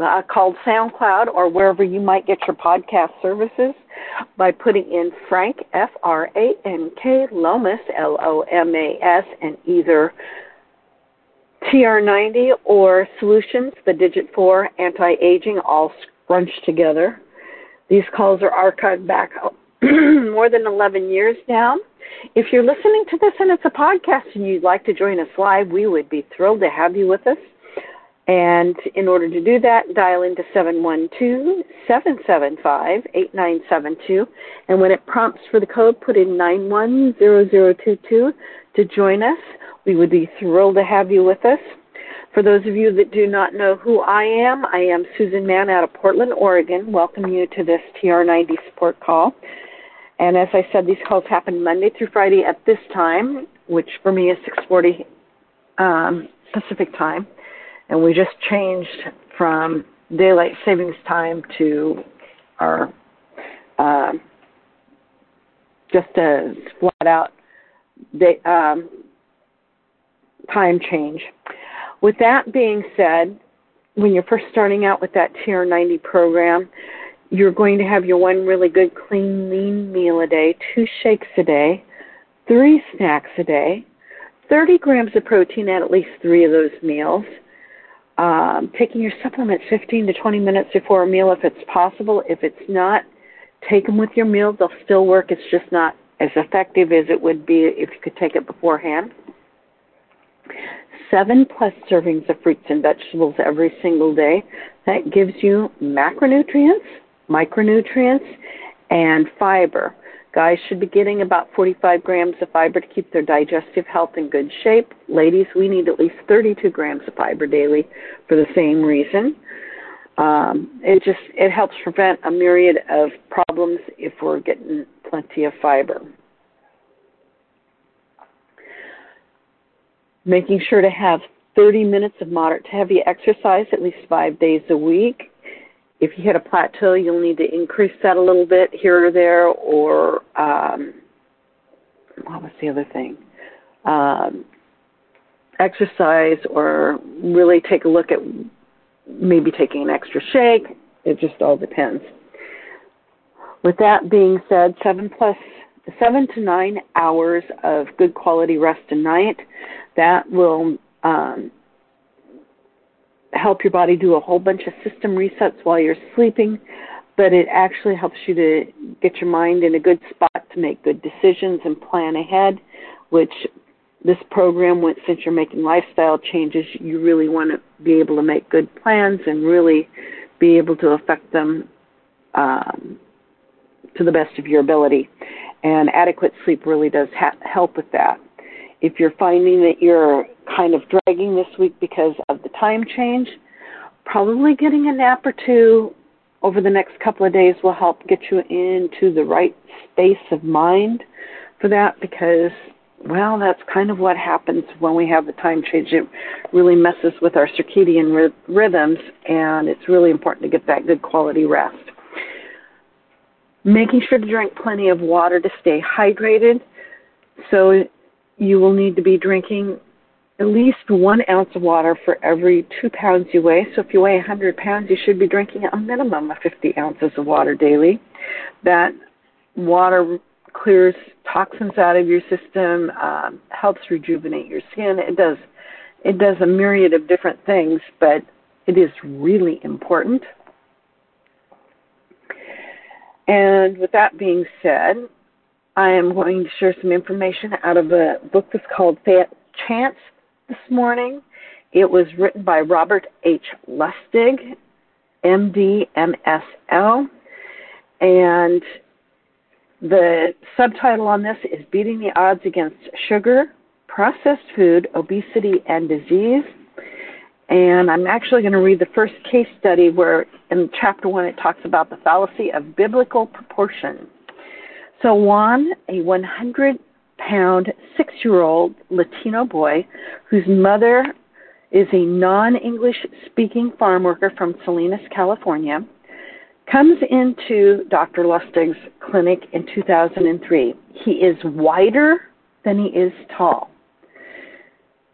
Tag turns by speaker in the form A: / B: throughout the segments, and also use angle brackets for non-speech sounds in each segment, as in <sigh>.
A: uh, called SoundCloud or wherever you might get your podcast services by putting in Frank, F R A N K, Lomas, L O M A S, and either TR90 or Solutions, the Digit 4 anti aging, all scrunched together. These calls are archived back <clears throat> more than 11 years now. If you're listening to this and it's a podcast and you'd like to join us live, we would be thrilled to have you with us. And in order to do that, dial into 712-775-8972. And when it prompts for the code, put in 910022 to join us. We would be thrilled to have you with us. For those of you that do not know who I am, I am Susan Mann out of Portland, Oregon. Welcome you to this TR90 support call. And as I said, these calls happen Monday through Friday at this time, which for me is 640 um, Pacific time and we just changed from daylight savings time to our uh, just a flat out day, um, time change. With that being said, when you're first starting out with that TR90 program, you're going to have your one really good clean lean meal a day, two shakes a day, three snacks a day, 30 grams of protein at at least three of those meals, um, taking your supplements 15 to 20 minutes before a meal if it's possible. If it's not, take them with your meal. They'll still work. It's just not as effective as it would be if you could take it beforehand. Seven plus servings of fruits and vegetables every single day. That gives you macronutrients, micronutrients, and fiber. Guys should be getting about 45 grams of fiber to keep their digestive health in good shape. Ladies, we need at least 32 grams of fiber daily for the same reason. Um, it just it helps prevent a myriad of problems if we're getting plenty of fiber. Making sure to have 30 minutes of moderate to heavy exercise at least five days a week if you hit a plateau, you'll need to increase that a little bit here or there, or um, what was the other thing? Um, exercise, or really take a look at maybe taking an extra shake. It just all depends. With that being said, seven plus seven to nine hours of good quality rest a night. That will um, help your body do a whole bunch of system resets while you're sleeping, but it actually helps you to get your mind in a good spot to make good decisions and plan ahead, which this program, since you're making lifestyle changes, you really want to be able to make good plans and really be able to affect them um, to the best of your ability. And adequate sleep really does ha- help with that. If you're finding that you're kind of dragging this week because of the time change, probably getting a nap or two over the next couple of days will help get you into the right space of mind for that because well that's kind of what happens when we have the time change. It really messes with our circadian rhythms and it's really important to get that good quality rest. Making sure to drink plenty of water to stay hydrated. So you will need to be drinking at least one ounce of water for every two pounds you weigh. So if you weigh 100 pounds, you should be drinking a minimum of 50 ounces of water daily. That water clears toxins out of your system, um, helps rejuvenate your skin. It does it does a myriad of different things, but it is really important. And with that being said, I am going to share some information out of a book that's called Chance this morning. It was written by Robert H. Lustig, MD, MSL, and the subtitle on this is Beating the Odds Against Sugar, Processed Food, Obesity, and Disease. And I'm actually going to read the first case study where in chapter one it talks about the fallacy of biblical proportion. So Juan, a 100 pound, six year old Latino boy whose mother is a non English speaking farm worker from Salinas, California, comes into Dr. Lustig's clinic in 2003. He is wider than he is tall.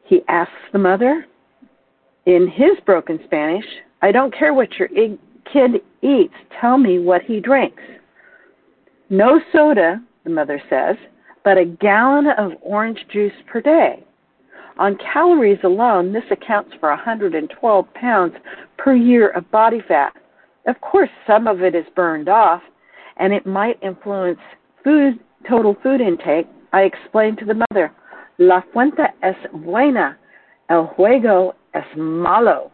A: He asks the mother in his broken Spanish, I don't care what your kid eats, tell me what he drinks. No soda, the mother says, but a gallon of orange juice per day. On calories alone, this accounts for 112 pounds per year of body fat. Of course, some of it is burned off, and it might influence food total food intake. I explained to the mother, La fuente es buena, el juego es malo.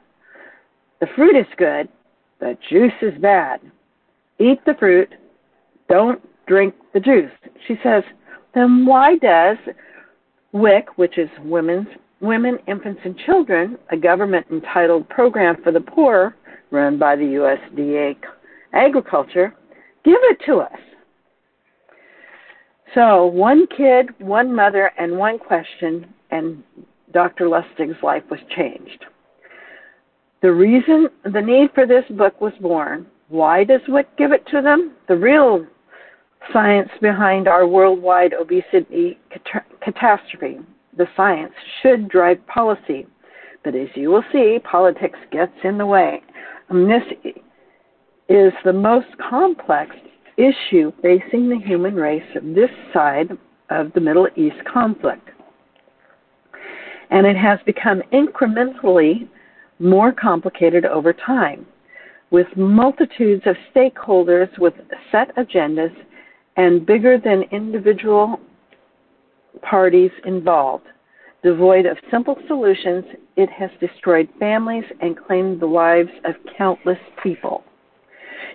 A: The fruit is good, the juice is bad. Eat the fruit, don't drink the juice. She says, then why does WIC, which is Women's Women, Infants, and Children, a government entitled program for the poor run by the USDA Agriculture, give it to us? So, one kid, one mother, and one question, and Dr. Lustig's life was changed. The reason, the need for this book was born. Why does WIC give it to them? The real science behind our worldwide obesity cat- catastrophe. The science should drive policy, but as you will see, politics gets in the way. And this is the most complex issue facing the human race of this side of the Middle East conflict. And it has become incrementally more complicated over time, with multitudes of stakeholders with set agendas and bigger than individual parties involved. Devoid of simple solutions, it has destroyed families and claimed the lives of countless people.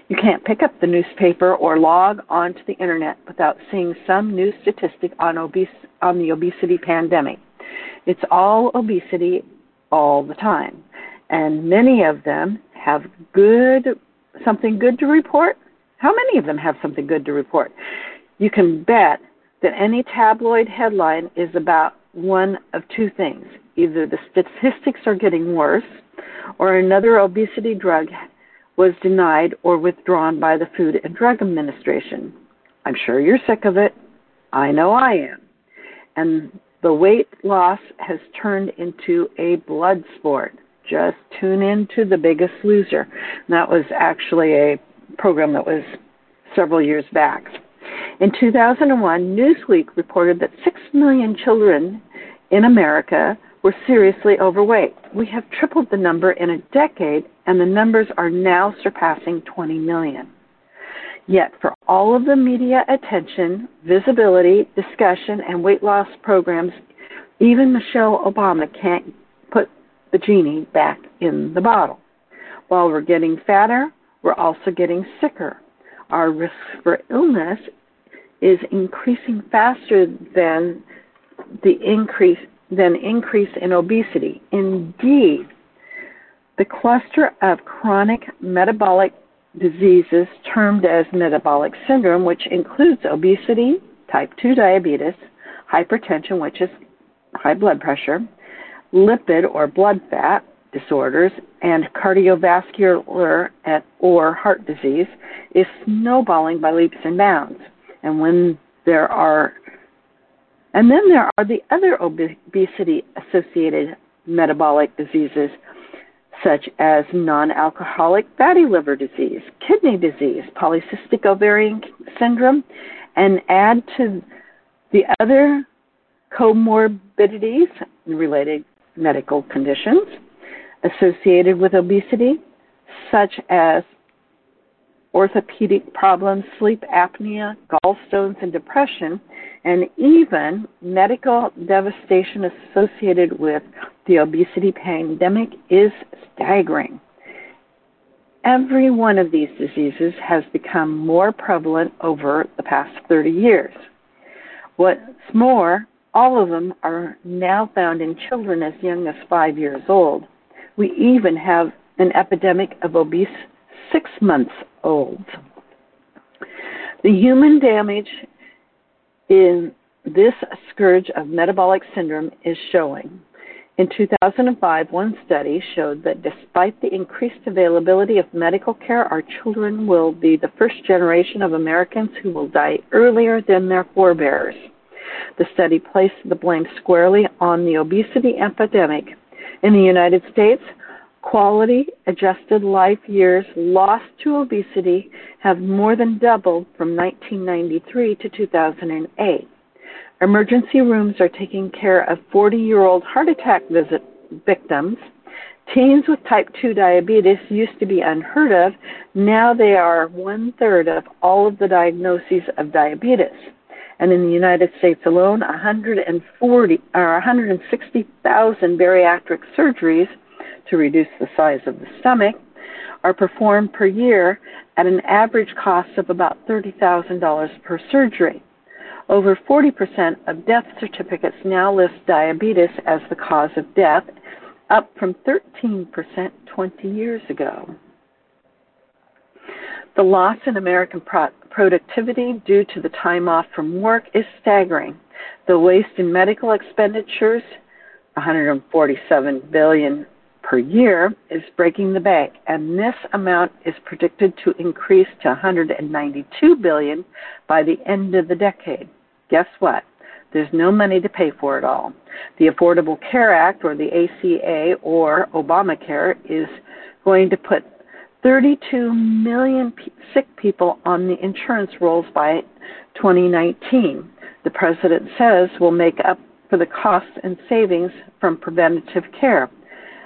A: You can't pick up the newspaper or log onto the internet without seeing some new statistic on, obese, on the obesity pandemic. It's all obesity all the time, and many of them have good something good to report how many of them have something good to report? You can bet that any tabloid headline is about one of two things. Either the statistics are getting worse, or another obesity drug was denied or withdrawn by the Food and Drug Administration. I'm sure you're sick of it. I know I am. And the weight loss has turned into a blood sport. Just tune in to The Biggest Loser. And that was actually a program that was several years back. In 2001, Newsweek reported that 6 million children in America were seriously overweight. We have tripled the number in a decade, and the numbers are now surpassing 20 million. Yet, for all of the media attention, visibility, discussion, and weight loss programs, even Michelle Obama can't put the genie back in the bottle. While we're getting fatter, we're also getting sicker. Our risk for illness is increasing faster than the increase than increase in obesity. Indeed, the cluster of chronic metabolic diseases termed as metabolic syndrome, which includes obesity, type 2 diabetes, hypertension, which is high blood pressure, lipid or blood fat, disorders and cardiovascular or heart disease is snowballing by leaps and bounds. And when there are and then there are the other obesity associated metabolic diseases such as non-alcoholic fatty liver disease, kidney disease, polycystic ovarian syndrome, and add to the other comorbidities and related medical conditions associated with obesity, such as orthopedic problems, sleep apnea, gallstones, and depression, and even medical devastation associated with the obesity pandemic is staggering. Every one of these diseases has become more prevalent over the past 30 years. What's more, all of them are now found in children as young as five years old. We even have an epidemic of obese six months olds. The human damage in this scourge of metabolic syndrome is showing. In 2005, one study showed that despite the increased availability of medical care, our children will be the first generation of Americans who will die earlier than their forebears. The study placed the blame squarely on the obesity epidemic. In the United States, quality adjusted life years lost to obesity have more than doubled from 1993 to 2008. Emergency rooms are taking care of 40 year old heart attack visit victims. Teens with type 2 diabetes used to be unheard of. Now they are one third of all of the diagnoses of diabetes. And in the United States alone, 140 or 160,000 bariatric surgeries to reduce the size of the stomach are performed per year at an average cost of about $30,000 per surgery. Over 40% of death certificates now list diabetes as the cause of death, up from 13% 20 years ago. The loss in American pro- productivity due to the time off from work is staggering. The waste in medical expenditures, 147 billion per year, is breaking the bank, and this amount is predicted to increase to 192 billion by the end of the decade. Guess what? There's no money to pay for it all. The Affordable Care Act, or the ACA, or Obamacare, is going to put 32 million sick people on the insurance rolls by 2019. The president says will make up for the costs and savings from preventative care.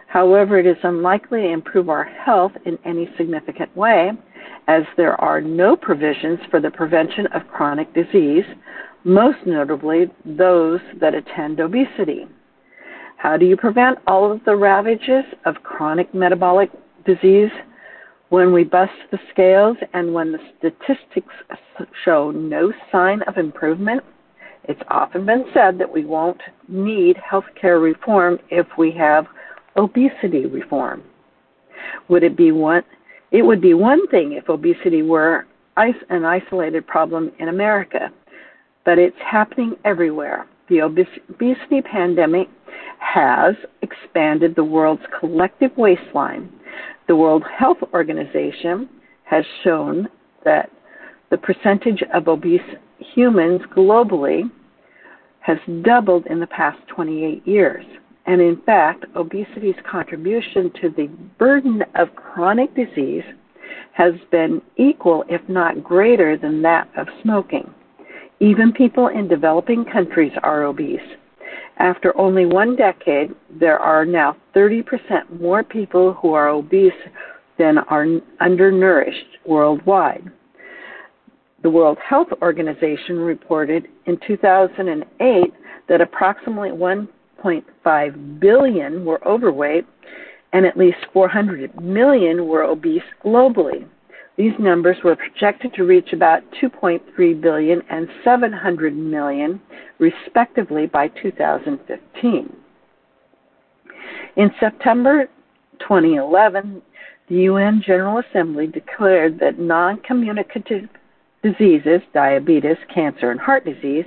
A: However, it is unlikely to improve our health in any significant way, as there are no provisions for the prevention of chronic disease, most notably those that attend obesity. How do you prevent all of the ravages of chronic metabolic disease when we bust the scales and when the statistics show no sign of improvement? It's often been said that we won't need healthcare reform if we have obesity reform. Would it be one it would be one thing if obesity were an isolated problem in America but it's happening everywhere. The obesity pandemic has expanded the world's collective waistline. The World Health Organization has shown that the percentage of obese humans globally has doubled in the past 28 years. And in fact, obesity's contribution to the burden of chronic disease has been equal, if not greater, than that of smoking. Even people in developing countries are obese. After only one decade, there are now 30% more people who are obese than are undernourished worldwide. The World Health Organization reported in 2008 that approximately 1.5 billion were overweight and at least 400 million were obese globally. These numbers were projected to reach about 2.3 billion and 700 million, respectively, by 2015. In September 2011, the UN General Assembly declared that non communicative diseases, diabetes, cancer, and heart disease,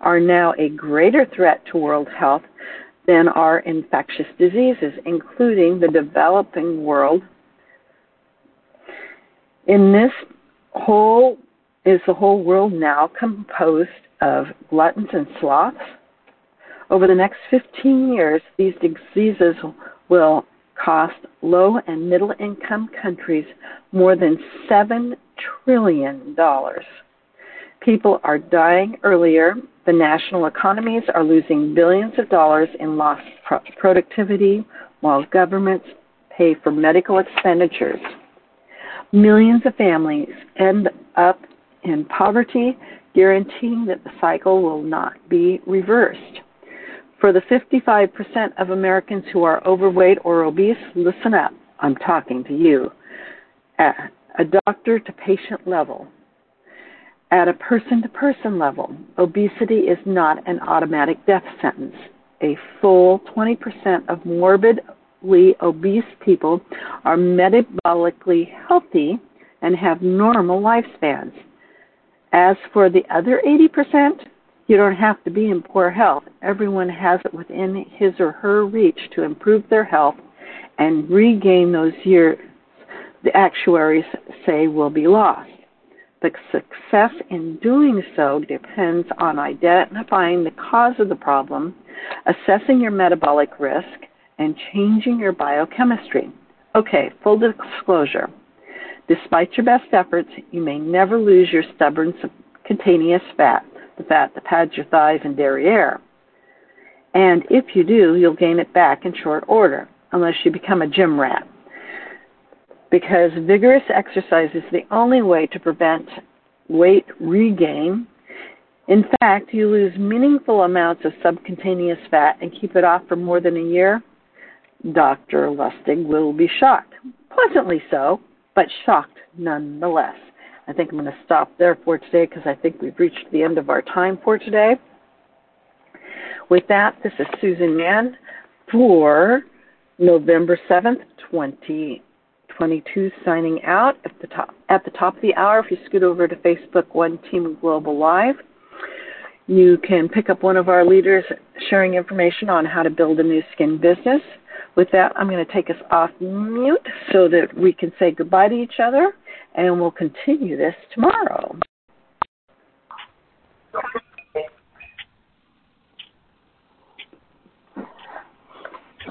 A: are now a greater threat to world health than are infectious diseases, including the developing world in this whole is the whole world now composed of gluttons and sloths? Over the next 15 years, these diseases will cost low and middle income countries more than $7 trillion. People are dying earlier. The national economies are losing billions of dollars in lost productivity while governments pay for medical expenditures. Millions of families end up in poverty, guaranteeing that the cycle will not be reversed. For the 55% of Americans who are overweight or obese, listen up. I'm talking to you. At a doctor to patient level, at a person to person level, obesity is not an automatic death sentence. A full 20% of morbid obese people are metabolically healthy and have normal lifespans. As for the other 80%, You don't have to be in poor health. Everyone has it within his or her reach to improve their health and regain those years the actuaries say will be lost. The success in doing so depends on identifying the cause of the problem, assessing your metabolic risk, and changing your biochemistry. Okay, full disclosure. Despite your best efforts, you may never lose your stubborn subcutaneous fat, the fat that pads your thighs and derriere. And if you do, you'll gain it back in short order, unless you become a gym rat. Because vigorous exercise is the only way to prevent weight regain. In fact, you lose meaningful amounts of subcutaneous fat and keep it off for more than a year. Dr. Lustig will be shocked. Pleasantly so, but shocked nonetheless. I think I'm going to stop there for today because I think we've reached the end of our time for today. With that, this is Susan Mann for November 7th, 2022, signing out. At the, top, at the top of the hour, if you scoot over to Facebook One Team Global Live, you can pick up one of our leaders sharing information on how to build a Nu Skin business. With that, I'm going to take us off mute so that we can say goodbye to each other, and we'll continue this tomorrow.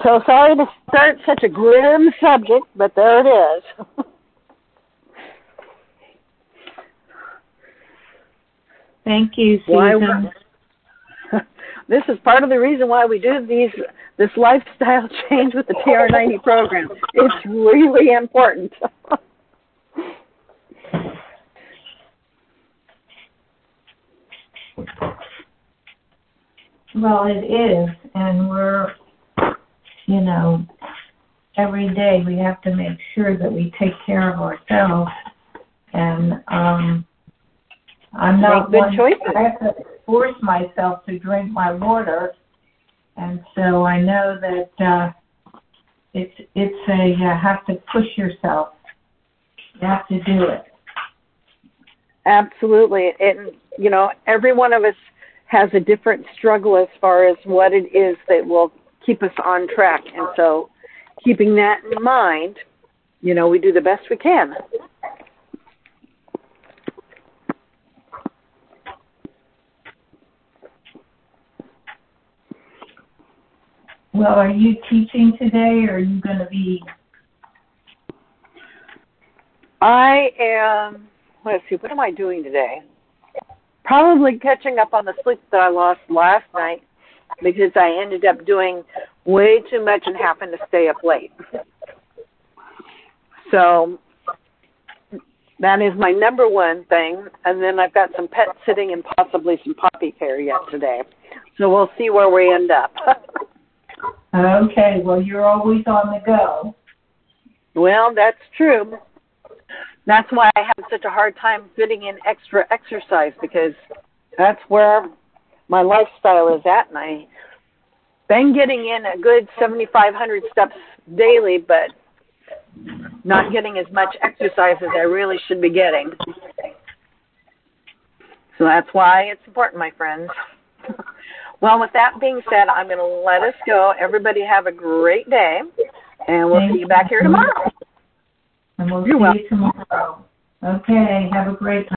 A: So sorry to start such a grim subject, but there it is. <laughs>
B: Thank you, Susan.
A: Why, this is part of the reason why we do these this lifestyle <laughs> change with the TR90 program. It's really important. <laughs>
B: well, it is, and we're, you know, every day we have to make sure that we take care of ourselves. And um, I'm not
A: Make good
B: one,
A: choices.
B: Force myself to drink my water and so I know that uh, it's it's a you have to push yourself. You have to do it.
A: Absolutely, and you know every one of us has a different struggle as far as what it is that will keep us on track, and so keeping that in mind, you know we do the best we can.
B: Well, are you teaching today, or are you going to be?
A: I am. Let's see. What am I doing today? Probably catching up on the sleep that I lost last night because I ended up doing way too much and happened to stay up late. So that is my number one thing. And then I've got some pet sitting and possibly some puppy care yet today. So we'll see where we end up. <laughs>
B: Okay, well, you're always on the go.
A: Well, that's true. That's why I have such a hard time fitting in extra exercise because that's where my lifestyle is at, and I've been getting in a good 7,500 steps daily, but not getting as much exercise as I really should be getting. So that's why it's important, my friends. Well, with that being said, I'm going to let us go. Everybody have a great day, and we'll
B: Thank
A: see you back here tomorrow.
B: And we'll
A: You're
B: see you tomorrow. Okay, have a great